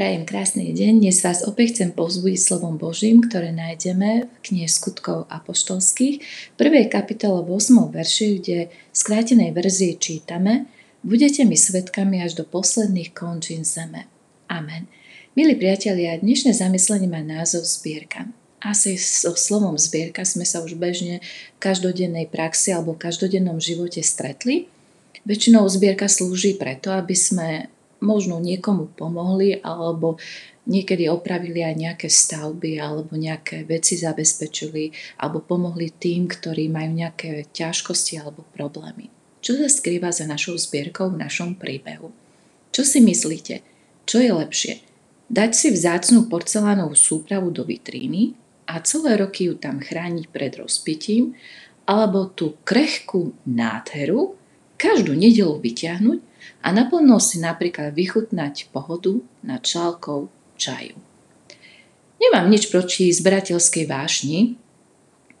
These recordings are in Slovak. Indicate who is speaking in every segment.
Speaker 1: Prajem krásny deň. Dnes vás opäť chcem povzbudiť slovom Božím, ktoré nájdeme v knihe skutkov apoštolských, v prvej kapitole v 8. verši, kde v skrátenej verzii čítame Budete mi svetkami až do posledných končín zeme. Amen. Milí priatelia, dnešné zamyslenie má názov zbierka. Asi so slovom zbierka sme sa už bežne v každodennej praxi alebo v každodennom živote stretli. Väčšinou zbierka slúži preto, aby sme možno niekomu pomohli alebo niekedy opravili aj nejaké stavby alebo nejaké veci zabezpečili alebo pomohli tým, ktorí majú nejaké ťažkosti alebo problémy. Čo sa skrýva za našou zbierkou v našom príbehu? Čo si myslíte? Čo je lepšie? Dať si vzácnú porcelánovú súpravu do vitríny a celé roky ju tam chrániť pred rozpitím, alebo tú krehkú nádheru každú nedelu vyťahnuť a naplno si napríklad vychutnať pohodu nad čálkou čaju. Nemám nič proti zberateľskej vášni,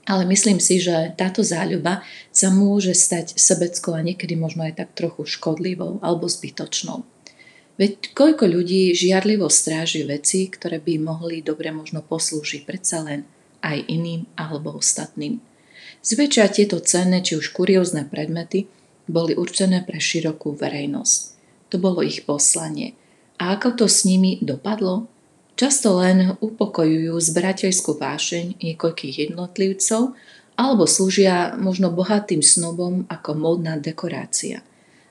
Speaker 1: ale myslím si, že táto záľuba sa môže stať sebeckou a niekedy možno aj tak trochu škodlivou alebo zbytočnou. Veď koľko ľudí žiarlivo stráži veci, ktoré by mohli dobre možno poslúžiť predsa len aj iným alebo ostatným. Zväčša tieto cenné či už kuriózne predmety boli určené pre širokú verejnosť. To bolo ich poslanie. A ako to s nimi dopadlo? Často len upokojujú zberateľskú vášeň niekoľkých jednotlivcov alebo slúžia možno bohatým snobom ako módna dekorácia,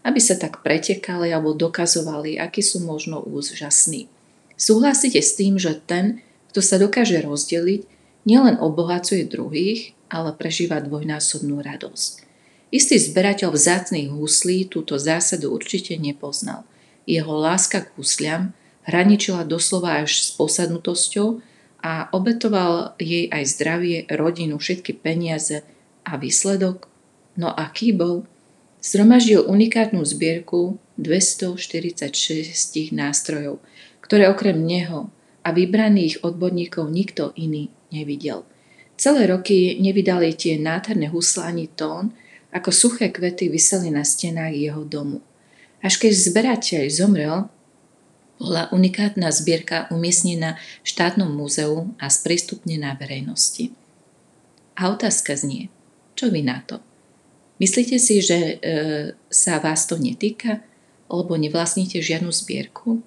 Speaker 1: aby sa tak pretekali alebo dokazovali, akí sú možno úžasní. Súhlasíte s tým, že ten, kto sa dokáže rozdeliť, nielen obohacuje druhých, ale prežíva dvojnásobnú radosť. Istý zberateľ vzácných húslí túto zásadu určite nepoznal. Jeho láska k húsliam hraničila doslova až s posadnutosťou a obetoval jej aj zdravie, rodinu, všetky peniaze a výsledok. No aký bol? Zhromaždil unikátnu zbierku 246 nástrojov, ktoré okrem neho a vybraných odborníkov nikto iný nevidel. Celé roky nevydali tie nádherné husla ani tón, ako suché kvety vyseli na stenách jeho domu. Až keď zberateľ zomrel, bola unikátna zbierka umiestnená v štátnom múzeu a sprístupnená verejnosti. A otázka znie, čo vy na to? Myslíte si, že e, sa vás to netýka, lebo nevlastníte žiadnu zbierku?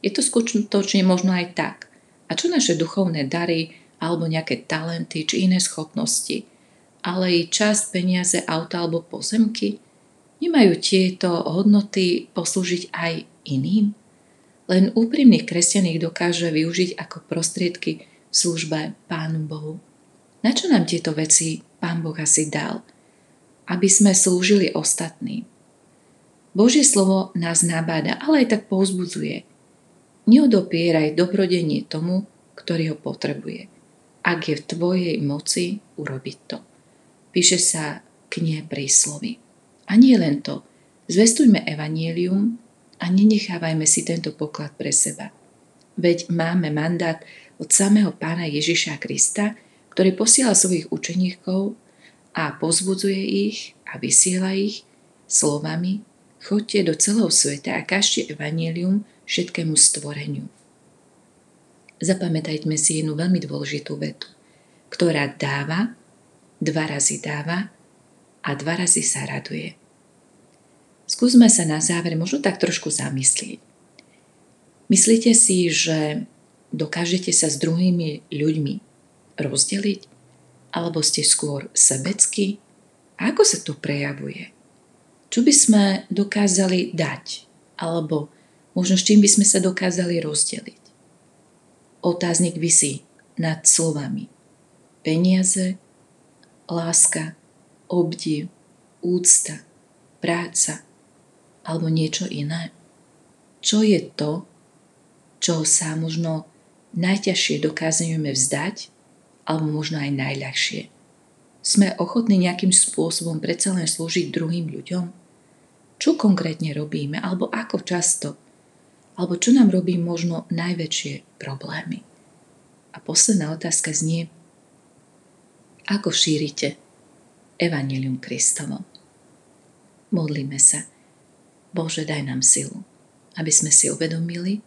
Speaker 1: Je to skutočne možno aj tak. A čo naše duchovné dary alebo nejaké talenty či iné schopnosti – ale i čas, peniaze, auta alebo pozemky? Nemajú tieto hodnoty poslúžiť aj iným? Len úprimný kresťan ich dokáže využiť ako prostriedky v službe Pánu Bohu. Na čo nám tieto veci Pán Boh asi dal? Aby sme slúžili ostatným. Božie slovo nás nabáda, ale aj tak povzbudzuje. Neodopieraj dobrodenie tomu, ktorý ho potrebuje. Ak je v tvojej moci, urobiť to. Píše sa knihe príslovy. A nie len to. Zvestujme evanielium a nenechávajme si tento poklad pre seba. Veď máme mandát od samého pána Ježiša Krista, ktorý posiela svojich učeníkov a pozbudzuje ich a vysiela ich slovami Choďte do celého sveta a kažte evanielium všetkému stvoreniu. Zapamätajme si jednu veľmi dôležitú vetu, ktorá dáva dva razy dáva a dva razy sa raduje. Skúsme sa na záver možno tak trošku zamyslieť. Myslíte si, že dokážete sa s druhými ľuďmi rozdeliť? Alebo ste skôr sebeckí? A ako sa to prejavuje? Čo by sme dokázali dať? Alebo možno s čím by sme sa dokázali rozdeliť? Otáznik vysí nad slovami. Peniaze, láska, obdiv, úcta, práca alebo niečo iné? Čo je to, čo sa možno najťažšie dokázujeme vzdať alebo možno aj najľahšie? Sme ochotní nejakým spôsobom predsa len slúžiť druhým ľuďom? Čo konkrétne robíme alebo ako často? Alebo čo nám robí možno najväčšie problémy? A posledná otázka znie, ako šírite Evangelium Kristovo. Modlíme sa. Bože, daj nám silu, aby sme si uvedomili,